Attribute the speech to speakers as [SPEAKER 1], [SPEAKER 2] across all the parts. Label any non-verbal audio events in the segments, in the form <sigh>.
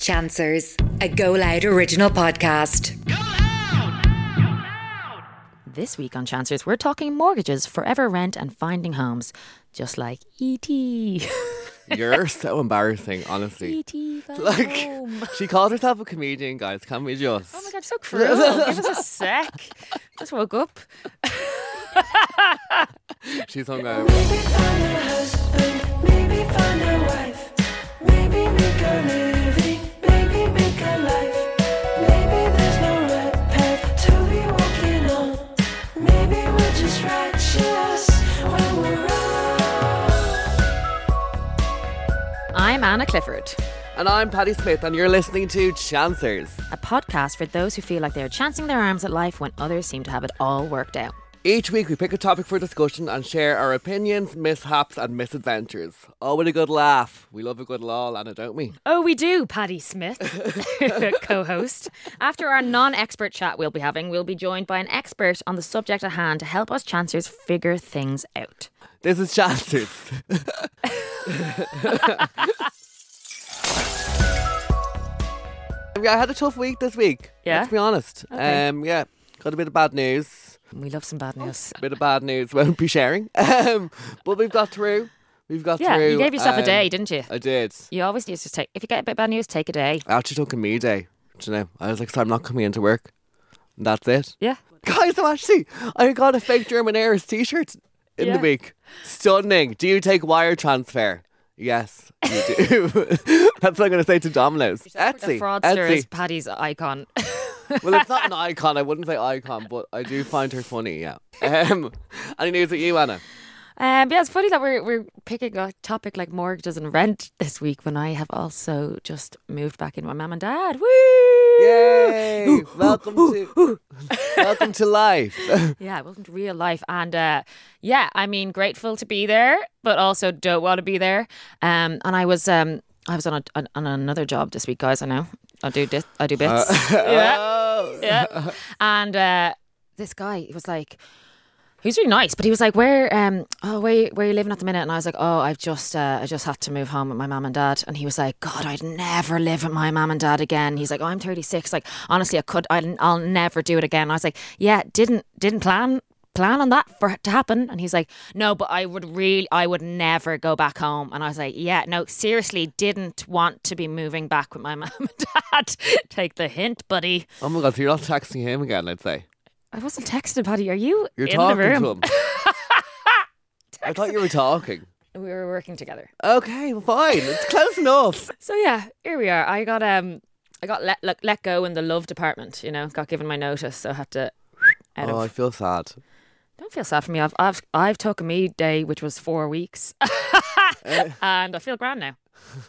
[SPEAKER 1] Chancers, a Go Loud original podcast.
[SPEAKER 2] This week on Chancers, we're talking mortgages, forever rent, and finding homes, just like E.T. <laughs>
[SPEAKER 3] You're so embarrassing, honestly.
[SPEAKER 2] E.T.
[SPEAKER 3] Like,
[SPEAKER 2] home.
[SPEAKER 3] she called herself a comedian, guys. Can we just?
[SPEAKER 2] Oh my god, so cruel. Give us a sec. <laughs> Just woke up. <laughs>
[SPEAKER 3] She's hungover.
[SPEAKER 4] Maybe find a husband, maybe find a wife, maybe make a living,
[SPEAKER 2] I'm Anna Clifford,
[SPEAKER 3] And I'm Paddy Smith, and you're listening to Chancers.
[SPEAKER 2] a podcast for those who feel like they're chancing their arms at life when others seem to have it all worked out.
[SPEAKER 3] Each week, we pick a topic for discussion and share our opinions, mishaps, and misadventures. All with a good laugh. We love a good lol, Anna, don't we?
[SPEAKER 2] Oh, we do, Paddy Smith, <laughs> co host. After our non expert chat we'll be having, we'll be joined by an expert on the subject at hand to help us chancers figure things out.
[SPEAKER 3] This is Chancers. <laughs> <laughs> I had a tough week this week.
[SPEAKER 2] Yeah?
[SPEAKER 3] Let's be honest.
[SPEAKER 2] Okay.
[SPEAKER 3] Um, yeah, got a bit of bad news.
[SPEAKER 2] We love some bad news.
[SPEAKER 3] A bit of bad news <laughs> won't be sharing. Um, but we've got through. We've got
[SPEAKER 2] Yeah,
[SPEAKER 3] through.
[SPEAKER 2] you gave yourself a
[SPEAKER 3] um,
[SPEAKER 2] day, didn't you?
[SPEAKER 3] I did.
[SPEAKER 2] You always used to take, if you get a bit bad news, take a day.
[SPEAKER 3] I actually took a me day. Do you know? I was like, so I'm not coming into work. And that's it.
[SPEAKER 2] Yeah.
[SPEAKER 3] Guys, I'm actually, I got a fake German Airs t shirt in
[SPEAKER 2] Yeah.
[SPEAKER 3] the week. Stunning. Do you take wire transfer? Yes, you do. <laughs> that's what I'm going to say to Domino's.
[SPEAKER 2] The
[SPEAKER 3] Etsy.
[SPEAKER 2] fraudster
[SPEAKER 3] Etsy.
[SPEAKER 2] is Paddy's icon. <laughs>
[SPEAKER 3] Well, it's not an icon. I wouldn't say icon, but I do find her funny, yeah. Um, any news with you, Anna?
[SPEAKER 2] Um, yeah, it's funny that we're we're picking a topic like mortgages and rent this week when I have also just moved back in with my mum and dad. Woo!
[SPEAKER 3] Yay! welcome to welcome to life. <laughs>
[SPEAKER 2] Yeah, welcome to real life. And uh, yeah, I mean, grateful to be there, but also don't want to be there. Um, and I was um, I was on a, on, another job this week, guys. I know I do dis- I do bits. <laughs> yeah,
[SPEAKER 3] Oh.
[SPEAKER 2] yeah. And uh, this guy he was like. He was really nice, but he was like, "Where, um, oh, where, where are you living at the minute?" And I was like, "Oh, I've just, uh, I just had to move home with my mum and dad." And he was like, "God, I'd never live with my mum and dad again." He's like, oh, "I'm 36. Like, honestly, I could, I'll, I'll never do it again." I was like, "Yeah, didn't, didn't plan, plan on that for it to happen." And he's like, "No, but I would really, I would never go back home." And I was like, "Yeah, no, seriously, didn't want to be moving back with my <laughs> mum and dad. <laughs> Take the hint, buddy."
[SPEAKER 3] Oh my god, so you're not texting him again, I'd say.
[SPEAKER 2] I wasn't texting, Paddy. Are you
[SPEAKER 3] You're
[SPEAKER 2] in
[SPEAKER 3] talking
[SPEAKER 2] the room?
[SPEAKER 3] to him. <laughs> I thought you were talking.
[SPEAKER 2] We were working together.
[SPEAKER 3] Okay, well, fine. It's close enough.
[SPEAKER 2] So yeah, here we are. I got um, I got let let, let go in the love department. You know, got given my notice, so I had to. Out
[SPEAKER 3] Oh, I feel sad.
[SPEAKER 2] Don't feel sad for me. I've I've I've took a me day, which was four weeks, <laughs> and I feel grand now.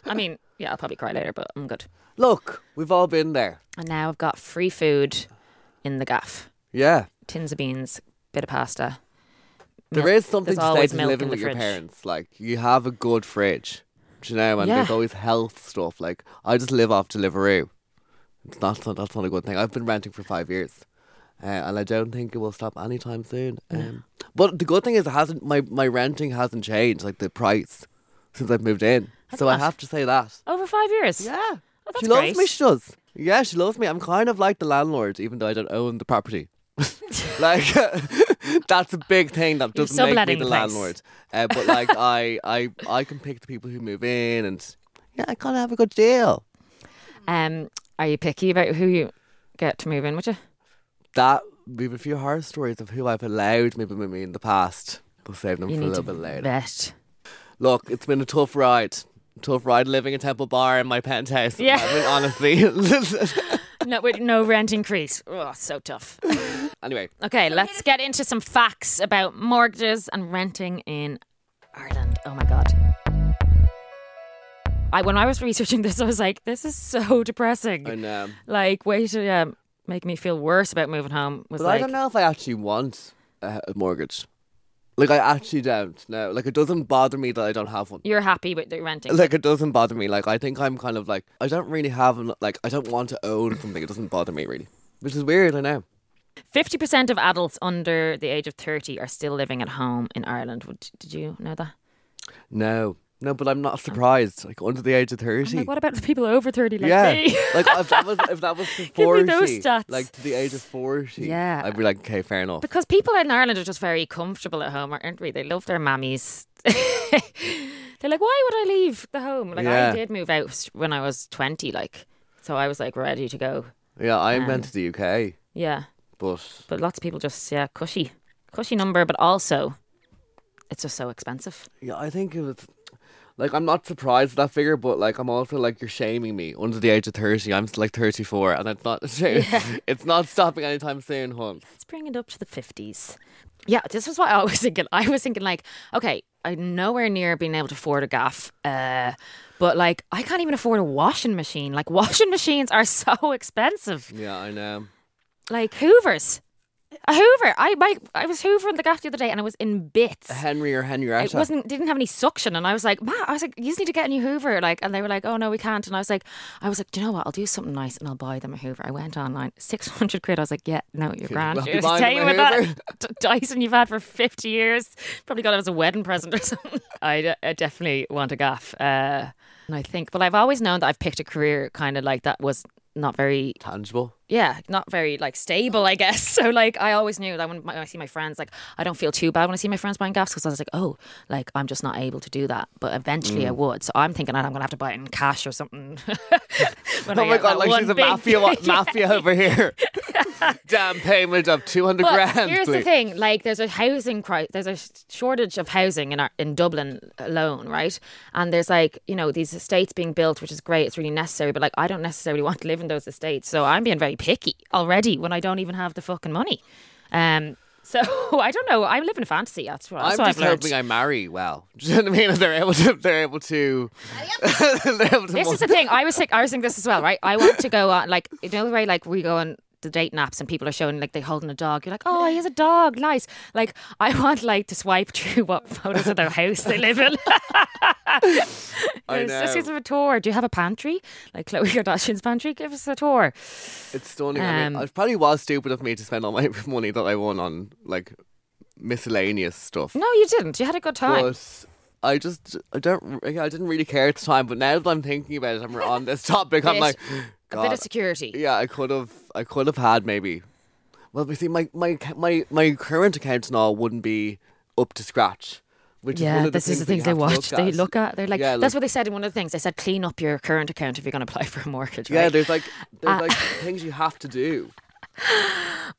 [SPEAKER 2] I mean, yeah, I'll probably cry later, but I'm good.
[SPEAKER 3] Look, we've all been there.
[SPEAKER 2] And now I've got free food in the gaff,
[SPEAKER 3] Yeah.
[SPEAKER 2] tins of beans, bit of pasta.
[SPEAKER 3] There
[SPEAKER 2] Milk.
[SPEAKER 3] is something
[SPEAKER 2] There's
[SPEAKER 3] to say to living with your
[SPEAKER 2] fridge.
[SPEAKER 3] parents. Like, you have a good fridge. Do you know? And
[SPEAKER 2] Yeah.
[SPEAKER 3] there's always health stuff. Like, I just live off Deliveroo. It's not, that's not a good thing. I've been renting for five years. Uh, and I don't think it will stop anytime soon. Um, but the good thing is, it hasn't. My, my renting hasn't changed, like the price, since I've moved in.
[SPEAKER 2] Has
[SPEAKER 3] so I have to say that.
[SPEAKER 2] Over five years.
[SPEAKER 3] Yeah.
[SPEAKER 2] Oh, that's
[SPEAKER 3] she loves
[SPEAKER 2] great.
[SPEAKER 3] me, she does. Yeah, she loves me. I'm kind of like the landlord, even though I don't own the property. <laughs> like <laughs> that's a big thing that doesn't make me the
[SPEAKER 2] the place.
[SPEAKER 3] landlord. Uh, but like <laughs> I, I, I can pick the people who move in, and yeah, I kind of have a good deal.
[SPEAKER 2] Um, are you picky about who you get to move in with you?
[SPEAKER 3] That we have a few horror stories of who I've allowed maybe with me in the past. We'll save them
[SPEAKER 2] You
[SPEAKER 3] for a little bit later.
[SPEAKER 2] vet.
[SPEAKER 3] Look, it's been a tough ride. Tough ride living in Temple Bar in my penthouse.
[SPEAKER 2] Yeah.
[SPEAKER 3] I mean, honestly. <laughs>
[SPEAKER 2] No, with no rent increase. Oh, so tough. <laughs>
[SPEAKER 3] anyway,
[SPEAKER 2] Okay, let's get into some facts about mortgages and renting in Ireland. Oh my god. I when I was researching this, I was like, this is so depressing.
[SPEAKER 3] and um,
[SPEAKER 2] Like, wait, um, make me feel worse about moving home was
[SPEAKER 3] But
[SPEAKER 2] like,
[SPEAKER 3] I don't know if I actually want a, a mortgage. Like I actually don't. No, like it doesn't bother me that I don't have one.
[SPEAKER 2] you're happy with the renting.
[SPEAKER 3] Like it doesn't bother me. Like I think I'm kind of like I don't really have an- like I don't want to own something. It doesn't bother me really, which is weird. I know.
[SPEAKER 2] 50% of adults under the age of 30 are still living at home in Ireland. Would, did you know that?
[SPEAKER 3] No, No, but I'm not surprised. Like under the age of thirty.
[SPEAKER 2] like, what about the people over thirty like
[SPEAKER 3] yeah,
[SPEAKER 2] me? <laughs>
[SPEAKER 3] like if that was if that was <laughs> to
[SPEAKER 2] me
[SPEAKER 3] forty,
[SPEAKER 2] those stats.
[SPEAKER 3] like to the age of forty,
[SPEAKER 2] Yeah.
[SPEAKER 3] I'd be like, okay, fair enough.
[SPEAKER 2] Because people in Ireland are just very comfortable at home, aren't we? They love their mammies. <laughs> They're like, why would I leave the home? Like
[SPEAKER 3] Yeah.
[SPEAKER 2] I did move out when I was twenty, like so I was like ready to go.
[SPEAKER 3] yeah, I
[SPEAKER 2] Um,
[SPEAKER 3] went to the UK,
[SPEAKER 2] Yeah,
[SPEAKER 3] but
[SPEAKER 2] but lots of people just yeah cushy, cushy number, but also it's just so expensive.
[SPEAKER 3] yeah, I think it was. Like I'm not surprised at that figure, but like I'm also like you're shaming me under the age of thirty. I'm like 34, and it's not <laughs> it's not stopping anytime soon, hon.
[SPEAKER 2] Let's bring it up to the fifties. Yeah, this was what I was <laughs> thinking. I was thinking like, okay, I'm nowhere near being able to afford a gaff. Uh, but like I can't even afford a washing machine. Like <laughs> washing machines are so expensive.
[SPEAKER 3] Yeah, I know.
[SPEAKER 2] Like Hoovers. A Hoover. I my, I was hoovering the gaff the other day and I was in bits.
[SPEAKER 3] A Henry or Henrietta.
[SPEAKER 2] It wasn't didn't have any suction and I was like, Ma, I was like, you just need to get a new Hoover. Like and they were like, Oh no, we can't. And I was like I was like, Do you know what? I'll do something nice and I'll buy them a Hoover. I went online, six hundred quid. I was like, Yeah, no, you're grand.
[SPEAKER 3] not
[SPEAKER 2] You're staying
[SPEAKER 3] them a
[SPEAKER 2] with that
[SPEAKER 3] Hoover. <laughs>
[SPEAKER 2] D- Dyson you've had for fifty years. Probably got it as a wedding present or <laughs> something. I, d- I definitely want a gaff. Uh, and I think but I've always known that I've picked a career kind of like that was not very
[SPEAKER 3] tangible.
[SPEAKER 2] yeah, not very like stable, I guess. <laughs> So like, I always knew that when, when I see my friends, like, I don't feel too bad when I see my friends buying gaffs because I was like, oh, like I'm just not able to do that. But eventually, I
[SPEAKER 3] Mm.
[SPEAKER 2] would. So I'm thinking I'm gonna have to buy it in cash or something. <laughs>
[SPEAKER 3] Oh
[SPEAKER 2] I
[SPEAKER 3] my god, like she's a mafia <laughs> mafia over here. Damn payment of two hundred
[SPEAKER 2] But
[SPEAKER 3] grand.
[SPEAKER 2] here's the thing: like, there's a housing crisis. There's a shortage of housing in our, in Dublin alone, right? And there's like, you know, these estates being built, which is great. It's really necessary, but like, I don't necessarily <laughs> want to live in those estates. So I'm being very picky already when I don't even have the fucking money. Um. So <laughs> I don't know. I'm living a fantasy. That's what,
[SPEAKER 3] I'm
[SPEAKER 2] what
[SPEAKER 3] just
[SPEAKER 2] I've learned.
[SPEAKER 3] hoping I marry well. <laughs> Do you know what I mean? They're able to. They're able to. they're able to
[SPEAKER 2] This is the thing. I was think, I was thinking this as well, right? I want to go on like you know the way like we go on the date naps and people are showing like they're holding a dog. You're like, oh, he has a dog, nice. Like I want like to swipe <laughs> through what photos of their house they live in. <laughs>
[SPEAKER 3] I
[SPEAKER 2] It's Just give us a tour. Do you have a pantry like Khloe Kardashian's pantry? Give us a tour.
[SPEAKER 3] It's stunning. I mean,
[SPEAKER 2] Um,
[SPEAKER 3] it probably was stupid of me to spend all my <laughs> money that I won on like miscellaneous stuff.
[SPEAKER 2] No, you didn't. You had a good time.
[SPEAKER 3] But I just I don't I didn't really care at the time. But now that I'm thinking about it and we're on this topic, I'm
[SPEAKER 2] Bit-
[SPEAKER 3] like,
[SPEAKER 2] a bit of security.
[SPEAKER 3] yeah, I could have I could have had maybe. Well, you see, my my my my current accounts now wouldn't be up to scratch. Which is one
[SPEAKER 2] Yeah,
[SPEAKER 3] of the
[SPEAKER 2] this is the
[SPEAKER 3] things
[SPEAKER 2] things they
[SPEAKER 3] you have to
[SPEAKER 2] watch. They look at. They're like,
[SPEAKER 3] Yeah,
[SPEAKER 2] that's
[SPEAKER 3] like-
[SPEAKER 2] what they said in one of the things. They said, clean up your current account if you're going to apply for a mortgage.
[SPEAKER 3] Yeah, there's like there's
[SPEAKER 2] Uh,
[SPEAKER 3] like <laughs> things you have to do.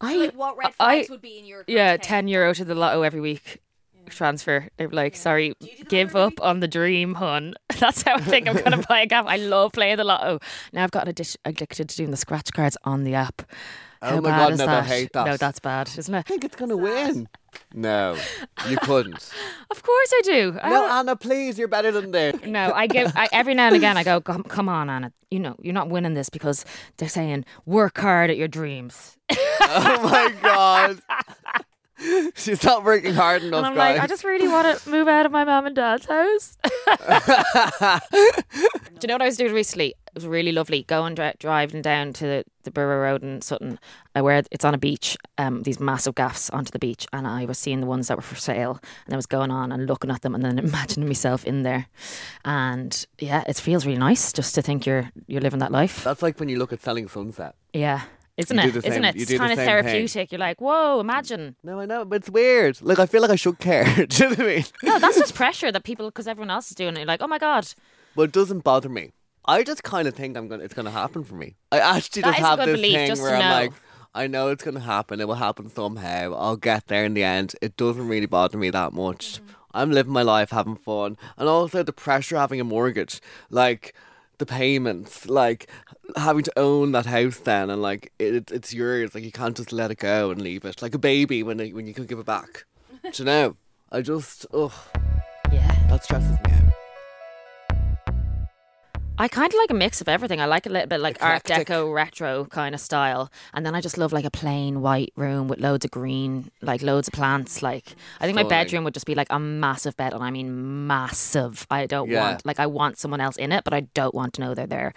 [SPEAKER 2] I
[SPEAKER 5] Like what red
[SPEAKER 2] I-
[SPEAKER 5] flags would be in your
[SPEAKER 2] Yeah,
[SPEAKER 5] account?
[SPEAKER 2] ten euro to the lotto every week. Transfer. They're like, sorry,
[SPEAKER 5] you do that
[SPEAKER 2] give up on the dream, hun. <laughs> That's how I think I'm gonna buy a gaff. I love playing the lotto. Now I've got addic- addicted to doing the scratch cards on the app.
[SPEAKER 3] Oh
[SPEAKER 2] How
[SPEAKER 3] my
[SPEAKER 2] bad
[SPEAKER 3] God,
[SPEAKER 2] is
[SPEAKER 3] no, I
[SPEAKER 2] that?
[SPEAKER 3] hate that.
[SPEAKER 2] No, that's bad, isn't it?
[SPEAKER 3] I think it's gonna win. No, you couldn't. <laughs>
[SPEAKER 2] Of course I do. I
[SPEAKER 3] No,
[SPEAKER 2] don't-
[SPEAKER 3] Anna, please, you're better than this.
[SPEAKER 2] no, I give I, every now and again. I go, come, come on, Anna. You know, you're not winning this because they're saying work hard at your dreams. <laughs>
[SPEAKER 3] oh my god. <laughs> She's not working hard enough,
[SPEAKER 2] And I'm
[SPEAKER 3] guys.
[SPEAKER 2] like, I just really want to move out of my mom and dad's house. <laughs> Do you know what I was doing recently? It was really lovely. Going dri- driving down to the, the Burrow Road in Sutton, uh, where it's on a beach. Um, these massive gaffs onto the beach, and I was seeing the ones that were for sale, and I was going on and looking at them, and then <laughs> imagining myself in there. And yeah, it feels really nice just to think you're you're living that life.
[SPEAKER 3] That's like when you look at selling sunset.
[SPEAKER 2] Yeah, isn't
[SPEAKER 3] You
[SPEAKER 2] it? Isn't
[SPEAKER 3] same-
[SPEAKER 2] it? It's kind of
[SPEAKER 3] same thing.
[SPEAKER 2] therapeutic. You're like, whoa, imagine.
[SPEAKER 3] No, I know, but it's weird. Like I feel like I should care. <laughs> Do you know what I mean?
[SPEAKER 2] No, that's just pressure that people, because everyone else is doing it. You're like, oh my god,
[SPEAKER 3] But it doesn't bother me. I just kind of think I'm gonna. It's gonna happen for me. I actually
[SPEAKER 2] That
[SPEAKER 3] just have this
[SPEAKER 2] belief,
[SPEAKER 3] thing where I'm
[SPEAKER 2] know.
[SPEAKER 3] like, I know it's gonna happen. It will happen somehow. I'll get there in the end. It doesn't really bother me that much.
[SPEAKER 2] Mm-hmm.
[SPEAKER 3] I'm living my life, having fun, and also the pressure of having a mortgage, like the payments, like having to own that house then, and like it, it's yours. Like you can't just let it go and leave it, like a baby when when you can give it back. Do you know? I just, ugh,
[SPEAKER 2] yeah.
[SPEAKER 3] that stresses me out.
[SPEAKER 2] I kind of like a mix of everything. I like a little bit like
[SPEAKER 3] Eclectic.
[SPEAKER 2] Art Deco retro kind of style, and then I just love like a plain white room with loads of green, like loads of plants. Like I think my bedroom would just be like a massive bed, and I mean massive. I don't
[SPEAKER 3] Yeah.
[SPEAKER 2] want like I want someone else in it, but I don't want to know they're there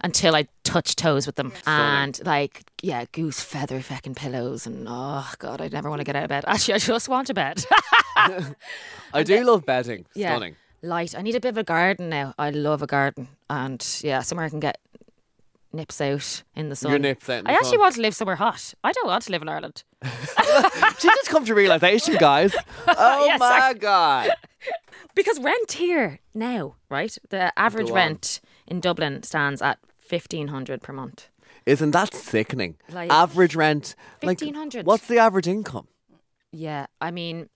[SPEAKER 2] until I touch toes with them. And like yeah, goose feather fucking pillows, and oh god, I never want to get out of bed. <laughs> Actually, I just want a bed. <laughs> <laughs>
[SPEAKER 3] I do love bedding.
[SPEAKER 2] Yeah.
[SPEAKER 3] Stunning.
[SPEAKER 2] Light. I need a bit of a garden now. I love a garden, and yeah, somewhere I can get nips out in the sun.
[SPEAKER 3] Your nips out in
[SPEAKER 2] I actually
[SPEAKER 3] sun.
[SPEAKER 2] want to live somewhere hot. I don't want to live in Ireland. <laughs> <laughs>
[SPEAKER 3] She just come to realization, guys. <laughs> Oh
[SPEAKER 2] Yes,
[SPEAKER 3] my god.
[SPEAKER 2] Because rent here now, right? The average rent in Dublin stands at fifteen hundred per month.
[SPEAKER 3] Isn't that sickening?
[SPEAKER 2] Like-
[SPEAKER 3] average rent. like,
[SPEAKER 2] 1500.
[SPEAKER 3] What's the average income?
[SPEAKER 2] Yeah, I mean,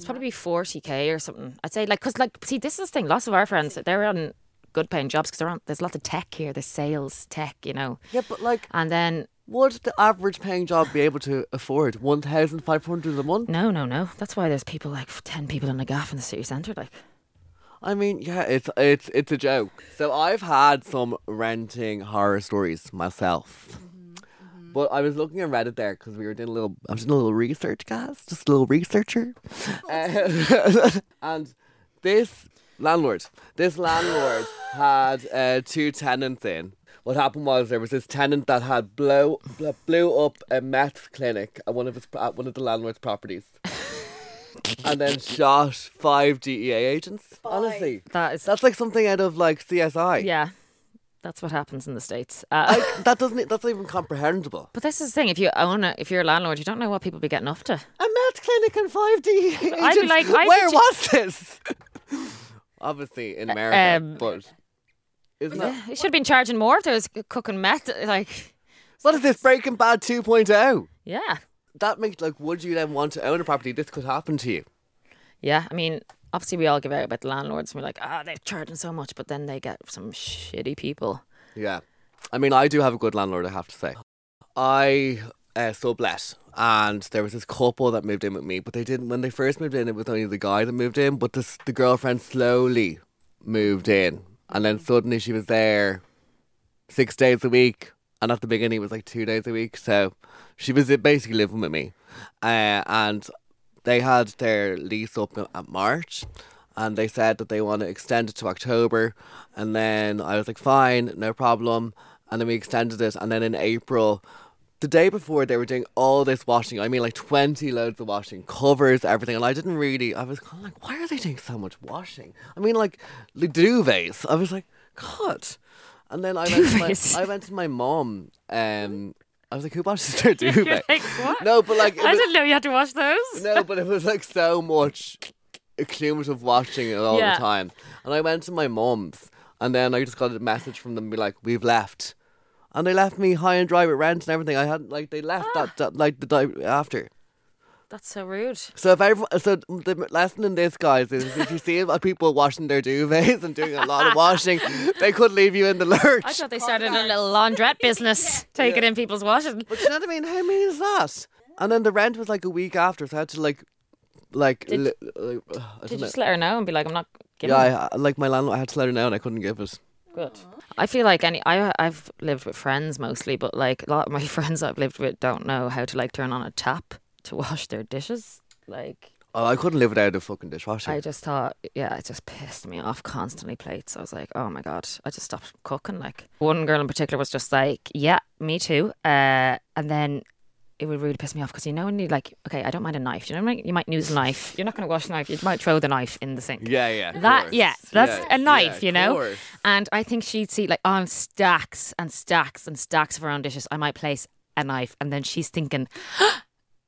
[SPEAKER 2] it's, probably forty k or something. I'd say like because like see this is the thing. Lots of our friends they're on good paying jobs because they're on. There's lots of tech here. There's sales tech, you know,
[SPEAKER 3] Yeah, but like,
[SPEAKER 2] and then
[SPEAKER 3] would the average paying job be able to afford one thousand five hundred a month?
[SPEAKER 2] no, no, no. That's why there's people like ten people in the gaff in the city centre. Like
[SPEAKER 3] I mean, yeah, it's it's it's a joke. So I've had some renting horror stories myself. But I was looking on Reddit there because we were doing a little. I was doing a little research, guys. Just a little researcher. <laughs> Uh, <laughs> and this landlord, this landlord had uh, two tenants in. What happened was there was this tenant that had blow, bl- blew up a meth clinic at one of his at one of the landlord's properties, and then <laughs> shot five DEA agents. Honestly,
[SPEAKER 2] that is
[SPEAKER 3] that's like something out of like CSI.
[SPEAKER 2] yeah, that's what happens in the states. Uh,
[SPEAKER 3] Like <laughs> that doesn't. That's not even comprehensible.
[SPEAKER 2] but this is the thing. If you own it, if you're a landlord, you don't know what people be getting up to.
[SPEAKER 3] A meth clinic and five D. <laughs>
[SPEAKER 2] I'd be like,
[SPEAKER 3] where was this? <laughs> Obviously in America,
[SPEAKER 2] um,
[SPEAKER 3] but isn't that
[SPEAKER 2] Yeah, you should have been charging more if there was cooking meth. Like,
[SPEAKER 3] what is this Breaking Bad 2.0?
[SPEAKER 2] yeah,
[SPEAKER 3] That makes like, would you then want to own a property? This could happen to you.
[SPEAKER 2] yeah. I mean, obviously, we all give out about the landlords. and We're like, ah, they're charging so much, but then they get some shitty people.
[SPEAKER 3] Yeah, I mean, I do have a good landlord. I have to say, I uh, sublet, and there was this couple that moved in with me, but they didn't. When they first moved in, it was only the guy that moved in, but this the girlfriend slowly moved in, and then suddenly she was there six days a week, and at the beginning it was like two days a week. So she was basically living with me, uh, and they had their lease up at March, and they said that they want to extend it to October, and then I was like, fine, no problem, and then we extended it, and then in April. The day before they were doing all this washing, I mean like 20 loads of washing, covers, everything, and I didn't really, I was kind of like, why are they doing so much washing? I mean like, the duvets, I was like, God. And then I went, to my, I went to my mom, um, I was like, who washes their duvet?
[SPEAKER 2] like, what?
[SPEAKER 3] No, but like,
[SPEAKER 2] I
[SPEAKER 3] was-
[SPEAKER 2] didn't know you had to watch those.
[SPEAKER 3] no, but it was like so much accumulative watching it all
[SPEAKER 2] Yeah.
[SPEAKER 3] the time. And I went to my mum's, and then I just got a message from them, be like, "We've left," and they left me high and dry with rent and everything. I hadn't like they left
[SPEAKER 2] Ah.
[SPEAKER 3] that, that like the day after.
[SPEAKER 2] That's so rude.
[SPEAKER 3] So if everyone, so the lesson in this, guys, is if you see people washing their duvets and doing a lot of washing, <laughs> they could leave you in the lurch.
[SPEAKER 2] I thought they started a little laundrette <laughs> business, taking in people's washing.
[SPEAKER 3] But you know what I mean? How mean is that? And then the rent was like a week after, so I had to like, like,
[SPEAKER 2] Did-
[SPEAKER 3] li- like uh,
[SPEAKER 2] Did you just let her know and be like, I'm not giving
[SPEAKER 3] Yeah, I, I- like my landlord, I had to let her know, and I couldn't give it.
[SPEAKER 2] Good. I feel like any I I've lived with friends mostly, but like a lot of my <laughs> friends I've lived with don't know how to like turn on a tap to wash their dishes. Like
[SPEAKER 3] Oh, I couldn't live without a fucking dishwasher.
[SPEAKER 2] I just thought, yeah, it just pissed me off constantly plates. I was like, oh my god, I just stopped cooking. Like one girl in particular was just like, yeah, me too. Uh, and then it would really piss me off because you know when you like, okay, I don't mind a knife. You know, when you might use a knife. You're not going to wash a knife. You might throw the knife in the sink.
[SPEAKER 3] yeah, yeah.
[SPEAKER 2] That
[SPEAKER 3] course.
[SPEAKER 2] yeah, that's
[SPEAKER 3] Yeah,
[SPEAKER 2] a knife,
[SPEAKER 3] yeah,
[SPEAKER 2] you know.
[SPEAKER 3] course.
[SPEAKER 2] And I think she'd see like on stacks and stacks and stacks of her own dishes. I might place a knife, and then she's thinking,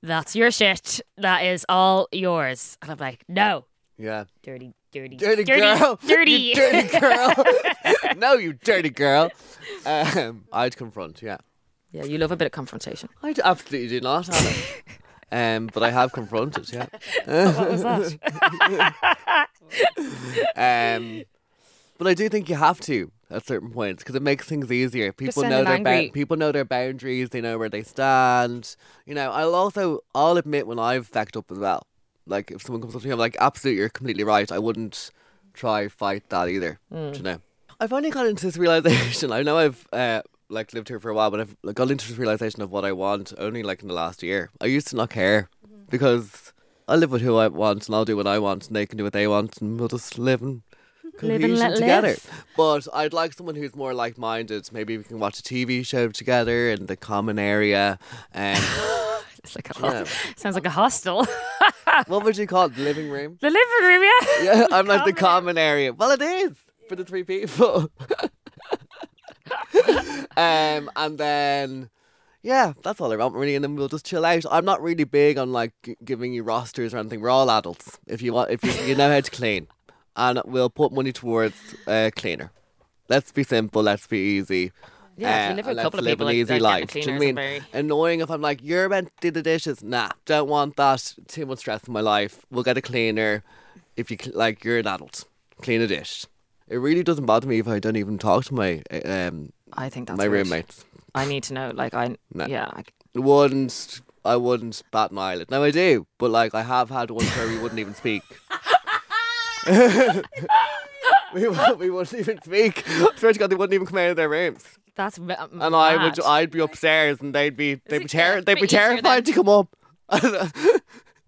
[SPEAKER 2] "That's your shit. That is all yours." And I'm like, "No,
[SPEAKER 3] Yeah.
[SPEAKER 2] dirty, dirty,
[SPEAKER 3] Dirty, girl.
[SPEAKER 2] dirty." <laughs>
[SPEAKER 3] You dirty girl. <laughs> no, you dirty girl. Um, I'd confront, yeah.
[SPEAKER 2] yeah, you love a bit of confrontation.
[SPEAKER 3] I absolutely do not, <laughs> Um, but I have confronted, yeah.
[SPEAKER 2] what was that?
[SPEAKER 3] Um, but I do think you have to at certain points because it makes things easier. People know their
[SPEAKER 2] angry-
[SPEAKER 3] people know their boundaries. They know where they stand. You know, I'll also I'll admit when I've fecked up as well. Like if someone comes up to me, I'm like, absolutely, you're completely right. I wouldn't try fight that either.
[SPEAKER 2] Mm.
[SPEAKER 3] You know? I've only got into this realization. <laughs> I know I've uh, like lived here for a while, but I've like, got into this realization of what I want only like in the last year. I used to not care
[SPEAKER 2] Mm-hmm.
[SPEAKER 3] because I live with who I want and I'll do what I want and they can do what they want and we'll just live and
[SPEAKER 2] Live and let
[SPEAKER 3] together.
[SPEAKER 2] live.
[SPEAKER 3] But I'd like someone who's more like minded. Maybe we can watch a TV show together in the common area. And <laughs>
[SPEAKER 2] It's like a
[SPEAKER 3] Yeah.
[SPEAKER 2] sounds like a hostel. <laughs>
[SPEAKER 3] What would you call it? The living room?
[SPEAKER 2] the living room, yeah. <laughs>
[SPEAKER 3] Yeah, I'm like the
[SPEAKER 2] Common
[SPEAKER 3] common area. Well, it is for the three people. um, and then yeah, that's all I want really, and then we'll just chill out. I'm not really big on like g- giving you rosters or anything. We're all adults. If you want, if you, you know how to clean, and we'll put money towards uh, cleaner. Let's be simple. Let's be easy.
[SPEAKER 2] Yeah, if you
[SPEAKER 3] Uh,
[SPEAKER 2] live with a couple of
[SPEAKER 3] live
[SPEAKER 2] people,
[SPEAKER 3] an easy life. Do you know I mean?
[SPEAKER 2] very-
[SPEAKER 3] Annoying if I'm like, you're meant to do the dishes. Nah, don't want that. Too much stress in my life. We'll get a cleaner. If you like, you're an adult. Clean a dish. It really doesn't bother me if I don't even talk to my uh, um
[SPEAKER 2] I think that's
[SPEAKER 3] my
[SPEAKER 2] weird.
[SPEAKER 3] roommates.
[SPEAKER 2] I need to know. Like I,
[SPEAKER 3] No.
[SPEAKER 2] yeah, I,
[SPEAKER 3] Wouldn't I wouldn't bat an eyelid. Now I do, but like I have had one where we wouldn't even speak. <laughs> <laughs> we, we wouldn't even speak. I swear to God, they wouldn't even come out of their rooms.
[SPEAKER 2] that's m-
[SPEAKER 3] And I would. I'd be upstairs, and they'd be, they'd be,
[SPEAKER 2] it
[SPEAKER 3] ter- they'd be
[SPEAKER 2] bit easier
[SPEAKER 3] terrified to come up. <laughs>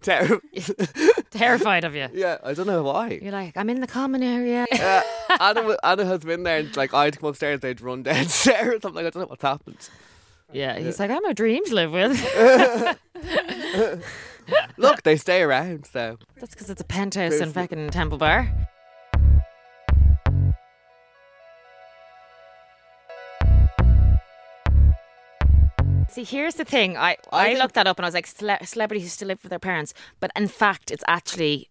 [SPEAKER 3] Ter- <laughs>
[SPEAKER 2] terrified of you.
[SPEAKER 3] yeah, I don't know why.
[SPEAKER 2] You're like, I'm in the common area.
[SPEAKER 3] Uh, Anna, Anna has been there, and like I'd come upstairs, they'd run downstairs. I'm like, I don't know what's happened.
[SPEAKER 2] Yeah, he's like, I'm a dream to live with. <laughs>
[SPEAKER 3] Look, they stay around, so
[SPEAKER 2] That's because it's a penthouse in fucking Temple Bar. See, here's the thing. I, I,
[SPEAKER 3] think-
[SPEAKER 2] looked that up and I was like, cele- celebrities who still live with their parents. But in fact, it's actually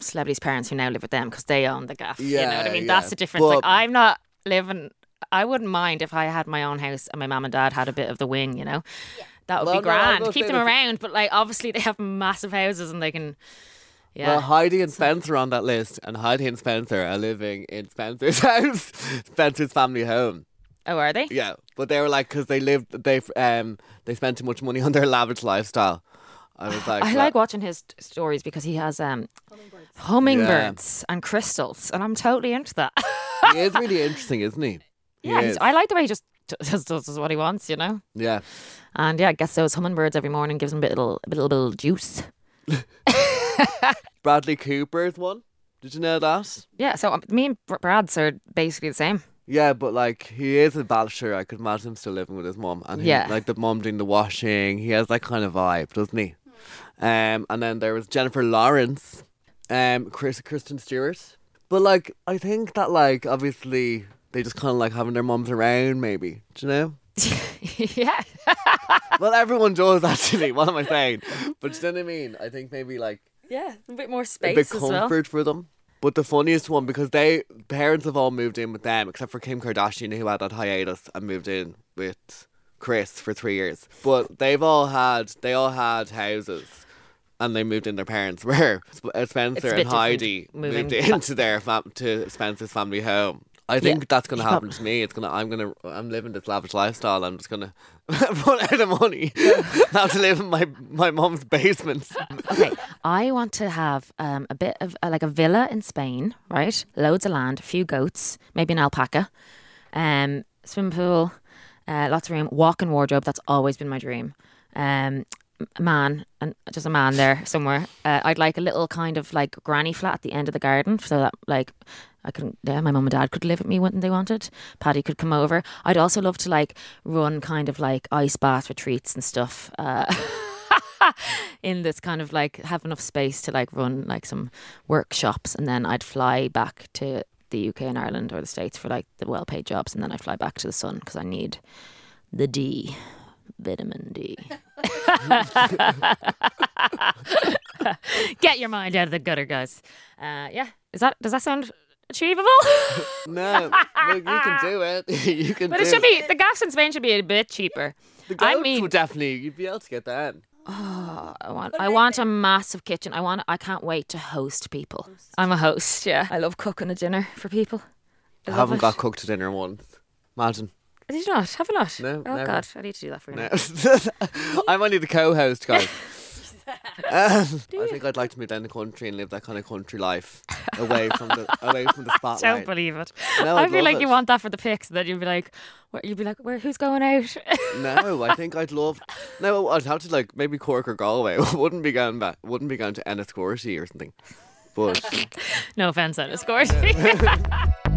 [SPEAKER 2] celebrities' parents who now live with them because they own the gaff. Yeah, you know what I mean?
[SPEAKER 3] yeah.
[SPEAKER 2] That's the difference. like, I'm not living. I wouldn't mind if I had my own house and my mum and dad had a bit of the wing, you know? That would
[SPEAKER 3] Well,
[SPEAKER 2] be grand.
[SPEAKER 3] will
[SPEAKER 2] Keep them around, but like obviously they have massive houses and they can. Yeah.
[SPEAKER 3] Well, Heidi and Spencer are on that list, and Heidi and Spencer are living in Spencer's <laughs> house, Spencer's family home.
[SPEAKER 2] oh, are they?
[SPEAKER 3] Yeah, but they were like, because they lived, they um, they spent too much money on their lavish lifestyle. I was <sighs> like,
[SPEAKER 2] I
[SPEAKER 3] well,
[SPEAKER 2] like watching his stories because he has um, hummingbirds and crystals, and I'm totally into that.
[SPEAKER 3] he is really interesting, isn't he? <laughs>
[SPEAKER 2] Yeah, I like the way he just <laughs> d- does, what he wants, you know.
[SPEAKER 3] yeah.
[SPEAKER 2] And yeah, I guess those hummingbirds every morning, gives them a bit little, a little bit of juice. <laughs>
[SPEAKER 3] Bradley Cooper's one. Did you know that?
[SPEAKER 2] Yeah, so um, me and Br- Brad's are basically the same.
[SPEAKER 3] Yeah, but like he is a bachelor. I could imagine him still living with his mom, and he,
[SPEAKER 2] Yeah.
[SPEAKER 3] like the mom doing the washing. He has that kind of vibe, doesn't he? Um, and then there was Jennifer Lawrence, um, Chris Kristen Stewart. But like, I think that like obviously they just kind of like having their mums around, maybe. Do you know? <laughs>
[SPEAKER 2] yeah, <laughs>
[SPEAKER 3] well, everyone does actually. What am I saying? But do you know what I mean? I think maybe like
[SPEAKER 2] yeah, a bit more space, a
[SPEAKER 3] bit
[SPEAKER 2] as well.
[SPEAKER 3] comfort for them. But the funniest one because they parents have all moved in with them except for Kim Kardashian who had that hiatus and moved in with Chris for three years. But they've all had they all had houses. And they moved in their parents. <laughs> Where uh, Spencer
[SPEAKER 2] It's a bit
[SPEAKER 3] and Heidi moved into their fam- to Spencer's family home. I think that's gonna happen to me. It's gonna. I'm gonna. I'm living this lavish lifestyle. I'm just gonna <laughs> run out of money. have <laughs> to live in my my mom's basement.
[SPEAKER 2] okay, <laughs> I want to have um, a bit of uh, like a villa in Spain, right? Loads of land, a few goats, maybe an alpaca, um, swimming pool, uh, lots of room, walk-in wardrobe. That's always been my dream. Um, a man and just a man there somewhere. Uh, I'd like a little kind of like granny flat at the end of the garden, so that like I could, yeah, my mum and dad could live with me when they wanted. Paddy could come over. I'd also love to like run kind of like ice bath retreats and stuff. Uh, <laughs> in this kind of like have enough space to like run like some workshops and then I'd fly back to the UK and Ireland or the States for like the well paid jobs and then I'd fly back to the sun because I need the D vitamin D. <laughs> Get your mind out of the gutter, guys. Uh, yeah, is that does that sound achievable? <laughs>
[SPEAKER 3] No, look, you can do it. <laughs> you can.
[SPEAKER 2] but
[SPEAKER 3] do
[SPEAKER 2] it should be the gas in Spain should be a bit cheaper.
[SPEAKER 3] The
[SPEAKER 2] I
[SPEAKER 3] goats
[SPEAKER 2] mean-
[SPEAKER 3] would definitely you'd be able to get that.
[SPEAKER 2] Oh, I want I want a massive kitchen. I want I can't wait to host people. I'm a host, yeah. I love cooking a dinner for people. I
[SPEAKER 3] I haven't
[SPEAKER 2] it.
[SPEAKER 3] got cooked a dinner once. Imagine.
[SPEAKER 2] Did you not? Have you not?
[SPEAKER 3] No,
[SPEAKER 2] Oh
[SPEAKER 3] never.
[SPEAKER 2] god, I need to do that for you.
[SPEAKER 3] No. <laughs> I'm only the co-host, guys. Um, I think I'd like to move down the country and live that kind of country life <laughs> away from the away from the spotlight.
[SPEAKER 2] Don't believe it.
[SPEAKER 3] No,
[SPEAKER 2] I
[SPEAKER 3] I'd
[SPEAKER 2] feel like
[SPEAKER 3] it.
[SPEAKER 2] you want that for the pics, and then you'd be like, what, you'd be like, where? Who's going out? <laughs>
[SPEAKER 3] No, I think I'd love. No, I'd have to like maybe Cork or Galway. <laughs> wouldn't be going back. Wouldn't be going to Enniscorthy or something. But
[SPEAKER 2] no offense, Ennis, of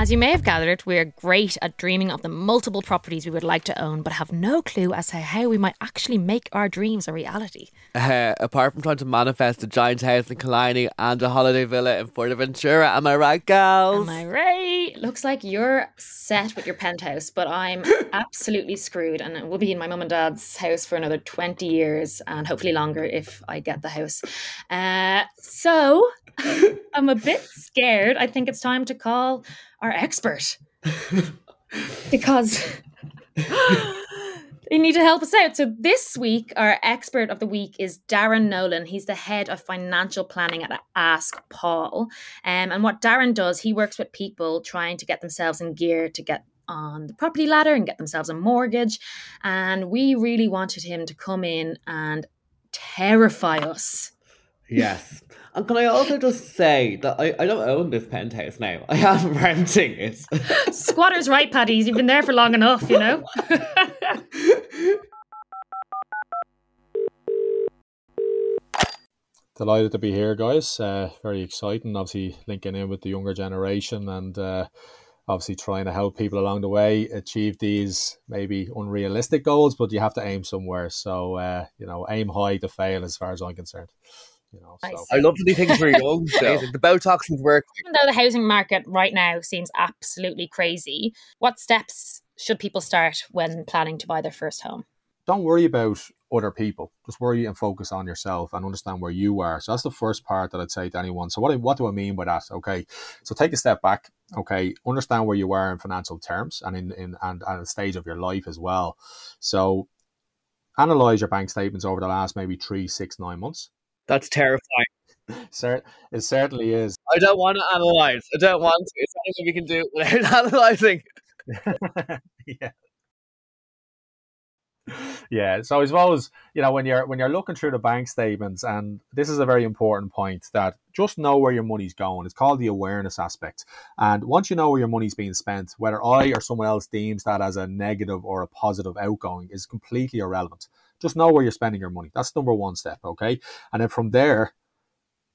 [SPEAKER 2] As you may have gathered, we are great at dreaming of the multiple properties we would like to own, but have no clue as to how we might actually make our dreams a reality.
[SPEAKER 3] Uh, apart from trying to manifest a giant house in Killiney and a holiday villa in Fuerteventura, am I right, gals?
[SPEAKER 2] Am I right? Looks like you're set with your penthouse, but I'm <laughs> absolutely screwed, and we'll be in my mum and dad's house for another 20 years, and hopefully longer if I get the house. Uh, so <laughs> I'm a bit scared. I think it's time to call our expert <laughs> because you need to help us out. So this week, our expert of the week is Darragh Nolan. He's the head of financial planning at Ask Paul. Um, and what Darren does, he works with people trying to get themselves in gear to get on the property ladder and get themselves a mortgage. And we really wanted him to come in and terrify us.
[SPEAKER 3] Yes. And can I also just say that I, I don't own this penthouse now. I am <laughs> renting it.
[SPEAKER 2] Squatter's right, Paddies. You've been there for long enough, you know? <laughs>
[SPEAKER 5] Delighted to be here, guys. Uh, very exciting. Obviously, linking in with the younger generation and uh, obviously trying to help people along the way achieve these maybe unrealistic goals, but you have to aim somewhere. So, uh, you know, aim high to fail as far as I'm concerned. You know, so.
[SPEAKER 3] I love to do things for young. So. The Botox is working.
[SPEAKER 2] Even though the housing market right now seems absolutely crazy, what steps should people start when planning to buy their first home?
[SPEAKER 5] don't worry about other people. Just worry and focus on yourself and understand where you are. So that's the first part that I'd say to anyone. So what, what do I mean by that? Okay. So take a step back. Okay. Understand where you are in financial terms and in, in and at a stage of your life as well. So analyze your bank statements over the last maybe three, six, nine months.
[SPEAKER 3] That's terrifying.
[SPEAKER 5] Cer- it certainly is.
[SPEAKER 3] I don't want to analyze. I don't want to. It's not we can do it without <laughs> analyzing. <laughs>
[SPEAKER 5] yeah. Yeah, so I suppose you know when you're when you're looking through the bank statements, and this is a very important point that just know where your money's going. It's called the awareness aspect, and once you know where your money's being spent, whether I or someone else deems that as a negative or a positive outgoing is completely irrelevant. Just know where you're spending your money. That's number one step, okay? And then from there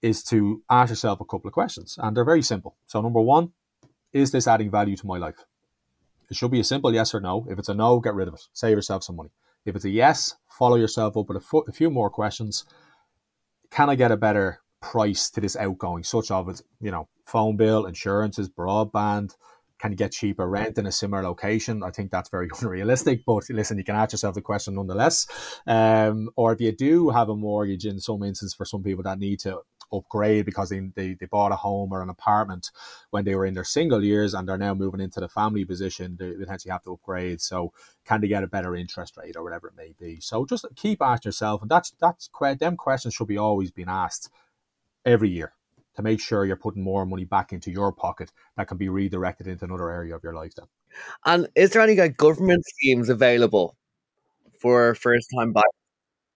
[SPEAKER 5] is to ask yourself a couple of questions, and they're very simple. So number one, is this adding value to my life? It should be a simple yes or no. If it's a no, get rid of it. Save yourself some money. If it's a yes, follow yourself up with a, fo- a few more questions. Can I get a better price to this outgoing, such as you know, phone bill, insurances, broadband? Can you get cheaper rent in a similar location? I think that's very <laughs> unrealistic. But listen, you can ask yourself the question nonetheless. Um, or if you do have a mortgage, in some instances, for some people that need to upgrade because they, they, they bought a home or an apartment when they were in their single years and they're now moving into the family position, they potentially have to upgrade. So can they get a better interest rate or whatever it may be? So just keep asking yourself, and that's that's them questions should be always being asked every year to make sure you're putting more money back into your pocket that can be redirected into another area of your life. Then
[SPEAKER 3] And is there any like, government schemes available for first time buyers?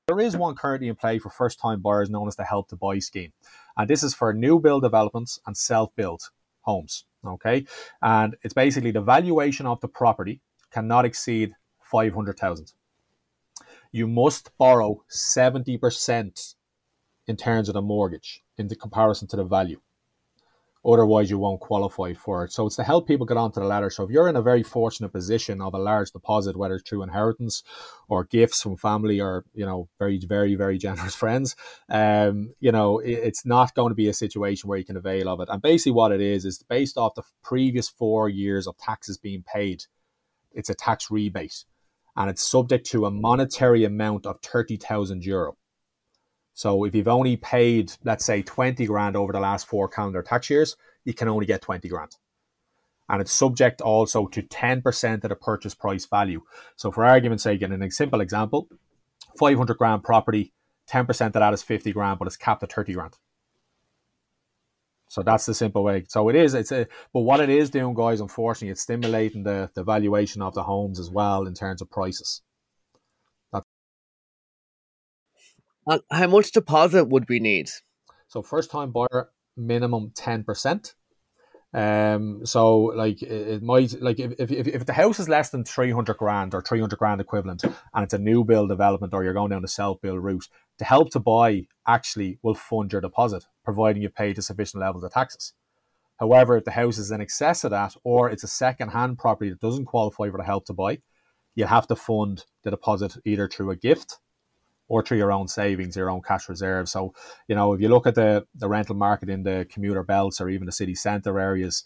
[SPEAKER 5] there is one currently in play for first time buyers known as the Help to Buy scheme, and this is for new build developments and self built homes. Okay, and it's basically the valuation of the property cannot exceed five hundred thousand. You must borrow seventy percent in terms of the mortgage in the comparison to the value. Otherwise, you won't qualify for it. So it's to help people get onto the ladder. So if you're in a very fortunate position of a large deposit, whether it's through inheritance or gifts from family or you know very very very generous <laughs> friends, um, you know it- it's not going to be a situation where you can avail of it. And basically, what it is is based off the previous four years of taxes being paid. It's a tax rebate, and it's subject to a monetary amount of thirty thousand euro. So if you've only paid, let's say, 20 grand over the last four calendar tax years, you can only get 20 grand. And it's subject also to 10% of the purchase price value. So for argument's sake, in a simple example, 500 grand property, 10% of that is 50 grand, but it's capped at 30 grand. So that's the simple way. So it is, it's a, but what it is doing, guys, unfortunately, it's stimulating the, the valuation of the homes as well in terms of prices.
[SPEAKER 3] And how much deposit would we need?
[SPEAKER 5] So first time buyer minimum ten percent. Um, so like it, might like if, if if the house is less than three hundred grand or three hundred grand equivalent, and it's a new build development or you're going down the self build route, the help to buy actually will fund your deposit, providing you pay the sufficient levels of taxes. However, if the house is in excess of that, or it's a second-hand property that doesn't qualify for the help to buy, you'll have to fund the deposit either through a gift or through your own savings, your own cash reserves. So, you know, if you look at the, the rental market in the commuter belts or even the city centre areas,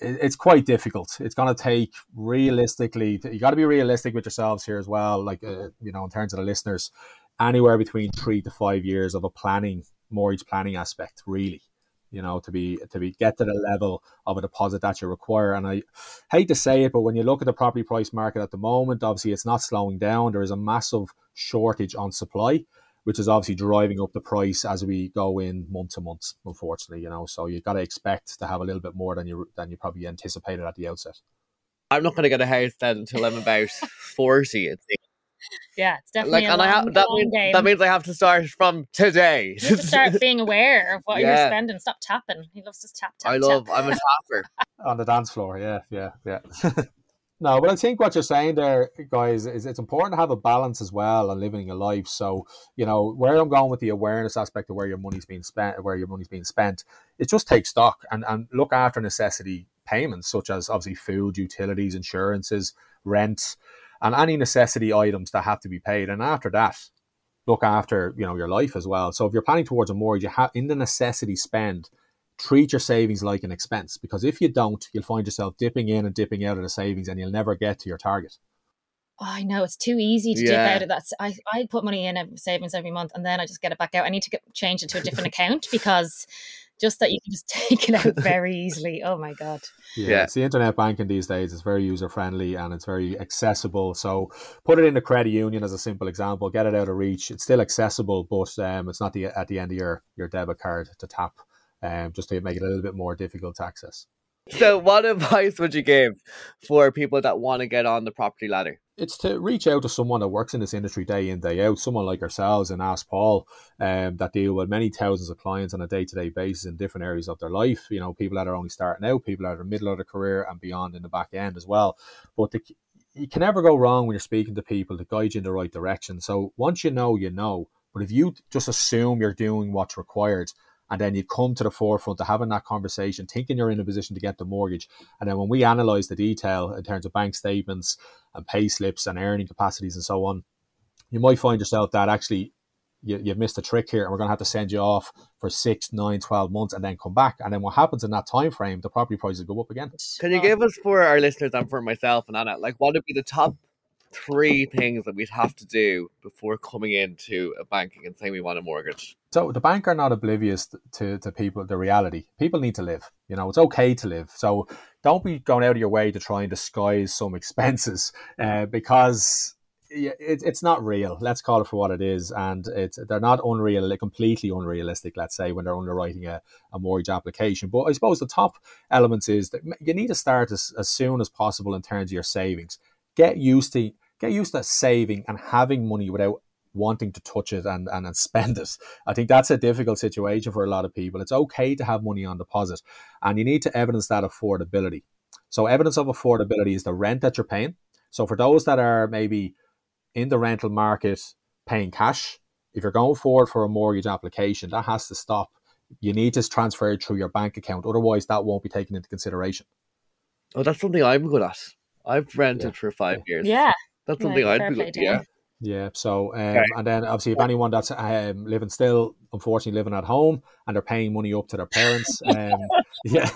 [SPEAKER 5] it, it's quite difficult. It's going to take realistically, you got to be realistic with yourselves here as well. Like, uh, you know, in terms of the listeners, anywhere between three to five years of a planning, mortgage planning aspect, really you know, to be to be get to the level of a deposit that you require. And I hate to say it, but when you look at the property price market at the moment, obviously it's not slowing down. There is a massive shortage on supply, which is obviously driving up the price as we go in month to month. Unfortunately, you know, so you got to expect to have a little bit more than you than you probably anticipated at the outset.
[SPEAKER 3] I'm not going to get a house then until I'm about forty. It seems.
[SPEAKER 2] Yeah, it's definitely
[SPEAKER 3] Like,
[SPEAKER 2] a
[SPEAKER 3] and I
[SPEAKER 2] long,
[SPEAKER 3] have that
[SPEAKER 2] long
[SPEAKER 3] means
[SPEAKER 2] game.
[SPEAKER 3] that means I have to start from today.
[SPEAKER 2] you have to start <laughs> being aware of what you're spending. Stop tapping. He loves to tap, tap,
[SPEAKER 3] I
[SPEAKER 2] tap.
[SPEAKER 3] love. I'm a tapper. <laughs>
[SPEAKER 5] on the dance floor. Yeah, yeah, yeah. <laughs> no, but I think what you're saying there, guys, is it's important to have a balance as well and living a life. So, you know, where I'm going with the awareness aspect of where your money's being spent, where your money's being spent, It just take stock and, and look after necessity payments, such as obviously food, utilities, insurances, rent, and any necessity items that have to be paid. And after that, look after you know your life as well. So if you're planning towards a mortgage, you have in the necessity spend, treat your savings like an expense because if you don't, you'll find yourself dipping in and dipping out of the savings, and you'll never get to your target.
[SPEAKER 2] Oh, I know it's too easy to dip out of that. I, I put money in every savings every month and then I just get it back out. I need to get, change it to a different account because just that you can just <laughs> take it out <laughs> very easily. Oh my god!
[SPEAKER 5] Yeah,
[SPEAKER 3] Yeah.
[SPEAKER 5] it's the internet banking these days. It's very user friendly and it's very accessible. So put it in the credit union as a simple example. Get it out of reach. It's still accessible, but um, it's not the at the end of your your debit card to tap. Um, just to make it a little bit more difficult to access.
[SPEAKER 3] So, what <laughs> advice would you give for people that want to get on the property ladder?
[SPEAKER 5] It's to reach out to someone that works in this industry day in day out someone like ourselves and ask paul um, that deal with many thousands of clients on a day-to-day basis in different areas of their life you know people that are only starting out people that are middle of their career and beyond in the back end as well. But the, you can never go wrong when you're speaking to people to guide you in the right direction. So once you know you know. But if you just assume you're doing what's required and then you come to the forefront of having that conversation, thinking you're in a position to get the mortgage. And then when we analyze the detail in terms of bank statements and pay slips and earning capacities and so on, you might find yourself that actually you, you've missed a trick here and we're going to have to send you off for six, nine, 12 months and then come back. And then what happens in that time frame, the property prices go up again.
[SPEAKER 3] Can you give us for our listeners and for myself and Anna, like what would be the top three things that we'd have to do before coming into a banking and saying we want a mortgage?
[SPEAKER 5] So the bank are not oblivious to, to people, the reality. People need to live. You know, it's okay to live. So don't be going out of your way to try and disguise some expenses <laughs> uh, because it, it's not real. Let's call it for what it is. And it's they're not unreal, they're completely unrealistic, let's say, when they're underwriting a, a mortgage application. But I suppose the top elements is that you need to start as, as soon as possible in terms of your savings. Get used to get used to saving and having money without wanting to touch it and, and, and <laughs> spend it. I think that's a difficult situation for a lot of people. It's okay to have money on deposit and you need to evidence that affordability. So, evidence of affordability is the rent that you're paying. So, for those that are maybe in the rental market paying cash, if you're going forward for a mortgage application, that has to stop. You need to transfer it through your bank account. Otherwise, that won't be taken into consideration.
[SPEAKER 3] Oh, that's something I'm good at. I've rented
[SPEAKER 5] Yeah.
[SPEAKER 3] for five years.
[SPEAKER 2] Yeah,
[SPEAKER 3] That's
[SPEAKER 2] Yeah,
[SPEAKER 3] something I'd
[SPEAKER 2] fair
[SPEAKER 3] be
[SPEAKER 2] play
[SPEAKER 3] good. Yeah.
[SPEAKER 5] Yeah. So, um,
[SPEAKER 3] Okay.
[SPEAKER 5] and then obviously, if anyone that's um, living still, unfortunately, living at home and they're paying money up to their parents, <laughs> um, <laughs> yeah,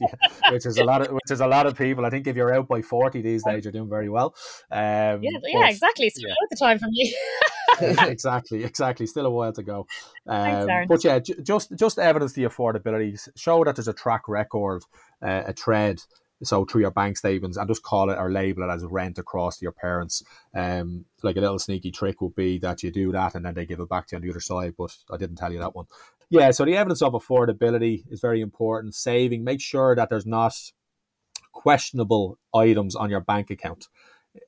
[SPEAKER 5] yeah, which is a lot of which is a lot of people. I think if you're out by forty these days, you're doing very well. Um,
[SPEAKER 2] yeah,
[SPEAKER 5] but-
[SPEAKER 2] yeah, exactly. It's
[SPEAKER 5] yeah.
[SPEAKER 2] yeah. the time for me. <laughs>
[SPEAKER 5] exactly, exactly. Still a while to go.
[SPEAKER 2] Thanks,
[SPEAKER 5] Um,
[SPEAKER 2] Aaron.
[SPEAKER 5] but yeah, ju- just just evidence the affordability. Show that there's a track record, uh, a tread. So through your bank statements, and just call it or label it as rent across to your parents. Um, like a little sneaky trick would be that you do that and then they give it back to you on the other side. But I didn't tell you that one. Yeah. So the evidence of affordability is very important. Saving, make sure that there's not questionable items on your bank account.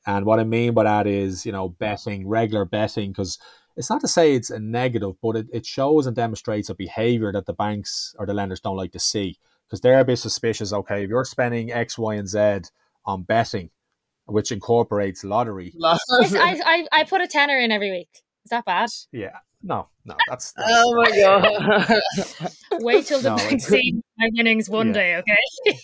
[SPEAKER 5] And what I mean by that is, you know, betting, regular betting, because it's not to say it's a negative, but it, it shows and demonstrates a behavior that the banks or the lenders don't like to see. Because they're a bit suspicious. Okay, if you're spending X, Y, and Z on betting, which incorporates lottery, <laughs>
[SPEAKER 2] I, I, I put a tenner in every week. Is that bad?
[SPEAKER 5] yeah, No, no, that's, <laughs> that's
[SPEAKER 3] Oh my god. <laughs>
[SPEAKER 2] Wait till the
[SPEAKER 5] No,
[SPEAKER 2] big
[SPEAKER 5] it's-
[SPEAKER 2] scene my winnings one
[SPEAKER 5] Yeah.
[SPEAKER 2] day, okay?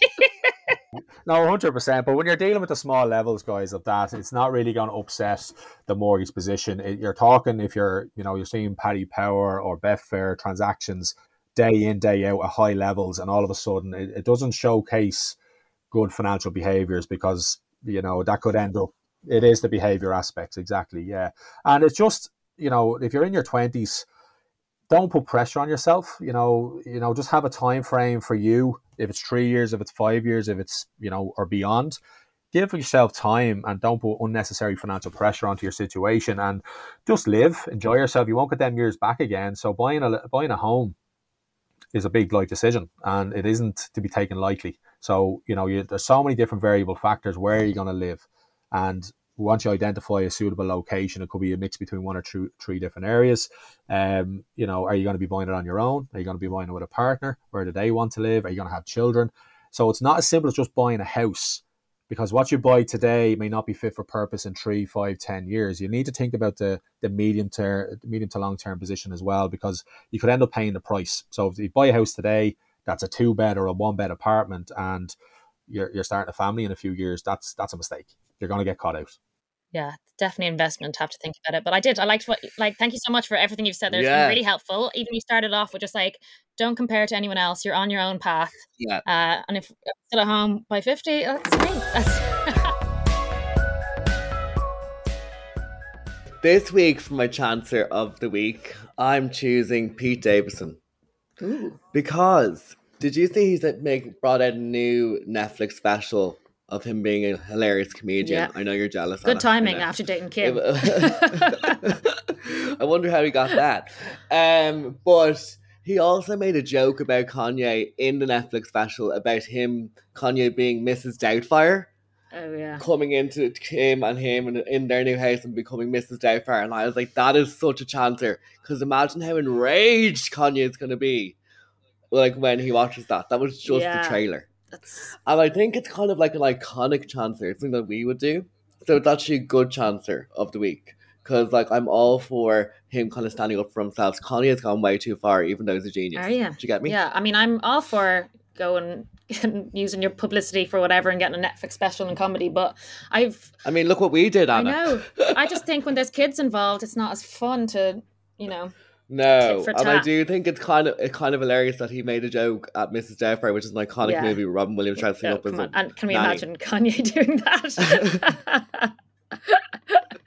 [SPEAKER 5] No, hundred percent. But when you're dealing with the small levels, guys, of that, it's not really going to upset the mortgage position. It, you're talking if you're, you know, you're seeing Paddy Power or Betfair transactions day in day out at high levels, and all of a sudden it, it doesn't showcase good financial behaviors because you know that could end up. It is the behavior aspects exactly, yeah, and it's just you know if you're in your twenties don't put pressure on yourself. You know, you know, just have a time frame for you. If it's three years, if it's five years, if it's you know, or beyond, give yourself time and don't put unnecessary financial pressure onto your situation and just live, enjoy yourself. You won't get them years back again. So buying a buying a home is a big life decision and it isn't to be taken lightly. So you know, you, there's so many different variable factors. Where are you going to live? And once you identify a suitable location, it could be a mix between one or two, three different areas. Um, you know, are you going to be buying it on your own? Are you going to be buying it with a partner? Where do they want to live? Are you going to have children? So it's not as simple as just buying a house because what you buy today may not be fit for purpose in three, five, ten years. You need to think about the the medium term, medium to long term position as well because you could end up paying the price. So if you buy a house today, that's a two bed or a one bed apartment, and you're you're starting a family in a few years. That's that's a mistake. You're going to get caught out.
[SPEAKER 2] Yeah, definitely investment. Have to think about it. But I did. I liked what like. Thank you so much for everything you've said. There. It's
[SPEAKER 3] Yeah.
[SPEAKER 2] been really helpful. Even you started off with just like, don't compare to anyone else. You're on your own path.
[SPEAKER 3] Yeah.
[SPEAKER 2] Uh, and if you're still at home by fifty, that's me. That's <laughs>
[SPEAKER 3] This week for my chancer of the week, I'm choosing Pete Davidson. Because did you see he's like, make brought out a new Netflix special of him being a hilarious comedian?
[SPEAKER 2] Yeah.
[SPEAKER 3] I know you're jealous.
[SPEAKER 2] good
[SPEAKER 3] Anna,
[SPEAKER 2] timing after dating <laughs> Kim.
[SPEAKER 3] I wonder how he got that. Um, but he also made a joke about Kanye in the Netflix special about him, Kanye being Mrs. Doubtfire,
[SPEAKER 2] oh yeah.
[SPEAKER 3] coming into Kim and him and in their new house and becoming Mrs. Doubtfire. And I was like, that is such a chancer. Because imagine how enraged Kanye is going to be. Like when he watches that. That was just
[SPEAKER 2] Yeah.
[SPEAKER 3] the trailer.
[SPEAKER 2] That's
[SPEAKER 3] And I think it's kind of like an iconic chancer. It's something that we would do. So it's actually a good chancer of the week. Because like I'm all for him kind of standing up for himself. Kanye has gone way too far, even though he's a genius.
[SPEAKER 2] Oh, Are you?
[SPEAKER 3] Do you get me?
[SPEAKER 2] Yeah, I mean, I'm all for going and <laughs> using your publicity for whatever and getting a Netflix special and comedy, but I've
[SPEAKER 3] I mean, look what we did,
[SPEAKER 2] I know. I <laughs> just think when there's kids involved, it's not as fun to, you know.
[SPEAKER 3] No, and I do think it's kind of it's kind of hilarious that he made a joke at Mrs. Doubtfire, which is an iconic
[SPEAKER 2] Yeah.
[SPEAKER 3] movie. Where Robin Williams dressing
[SPEAKER 2] Oh,
[SPEAKER 3] up as a.
[SPEAKER 2] And can we
[SPEAKER 3] nanny.
[SPEAKER 2] imagine Kanye <laughs> doing that?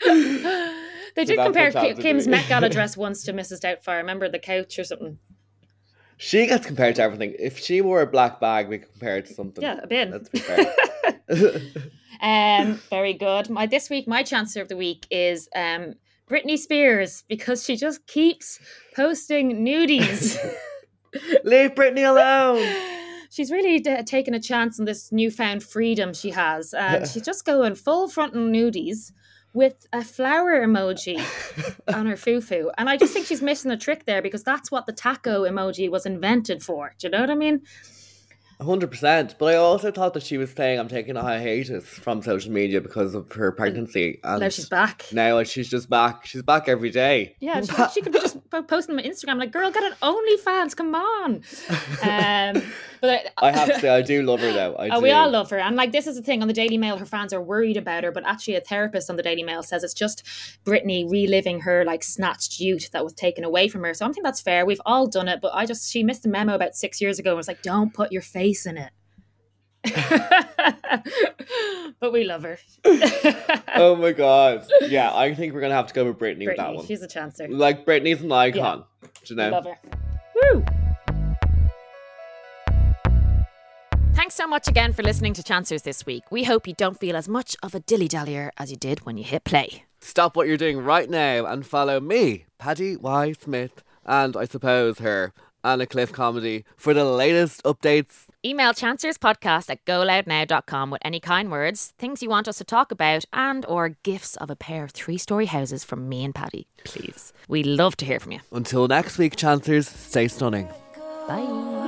[SPEAKER 2] <laughs> they did compare
[SPEAKER 3] what Chance
[SPEAKER 2] Ki-
[SPEAKER 3] is
[SPEAKER 2] Kim's. Met Gala dress <laughs> once to Mrs. Doubtfire. Remember the couch or something?
[SPEAKER 3] She gets compared to everything. If she wore a black bag, we could compare it to something.
[SPEAKER 2] Yeah, a bin.
[SPEAKER 3] Let's be fair.
[SPEAKER 2] Um, very good. My this week, my chancer of the week is um Britney Spears because she just keeps posting nudies. <laughs>
[SPEAKER 3] Leave Britney alone. <laughs>
[SPEAKER 2] she's really d- taken a chance on this newfound freedom she has, and she's just going full frontal nudies with a flower emoji <laughs> on her fufu. And I just think she's missing a trick there because that's what the taco emoji was invented for. Do you know what I mean?
[SPEAKER 3] Hundred percent. But I also thought that she was saying I'm taking a hiatus from social media because of her pregnancy. And
[SPEAKER 2] now she's back.
[SPEAKER 3] Now she's just back. She's back every day.
[SPEAKER 2] Yeah, she, <laughs> she could be just po- posting on Instagram like, "Girl, get an OnlyFans, come on." <laughs> Um, but
[SPEAKER 3] I have to say I do love her though. I
[SPEAKER 2] Oh,
[SPEAKER 3] do.
[SPEAKER 2] we all love her. And like this is the thing on the Daily Mail, her fans are worried about her, but actually a therapist on the Daily Mail says it's just Britney reliving her like snatched youth that was taken away from her. So I think that's fair. We've all done it, but I just she missed a memo about six years ago and was like, Don't put your face in it. <laughs> but we love her. <laughs>
[SPEAKER 3] Oh my god. Yeah, I think we're gonna have to go with Britney, with that one.
[SPEAKER 2] she's a chancer.
[SPEAKER 3] Like Britney's an icon. Do you know?
[SPEAKER 2] Love her. Woo! Thanks so much again for listening to Chancers this week. We hope you don't feel as much of a dilly dallyer as you did when you hit play.
[SPEAKER 3] Stop what you're doing right now and follow me, Paddy Y. Smith, and I suppose her, Anna Cliff Comedy, for the latest updates.
[SPEAKER 2] Email chancerspodcast at goloudnow.com with any kind words, things you want us to talk about, and or gifts of a pair of three-story houses from me and Paddy, please. We love to hear from you.
[SPEAKER 3] Until next week, Chancers, stay stunning.
[SPEAKER 2] Bye.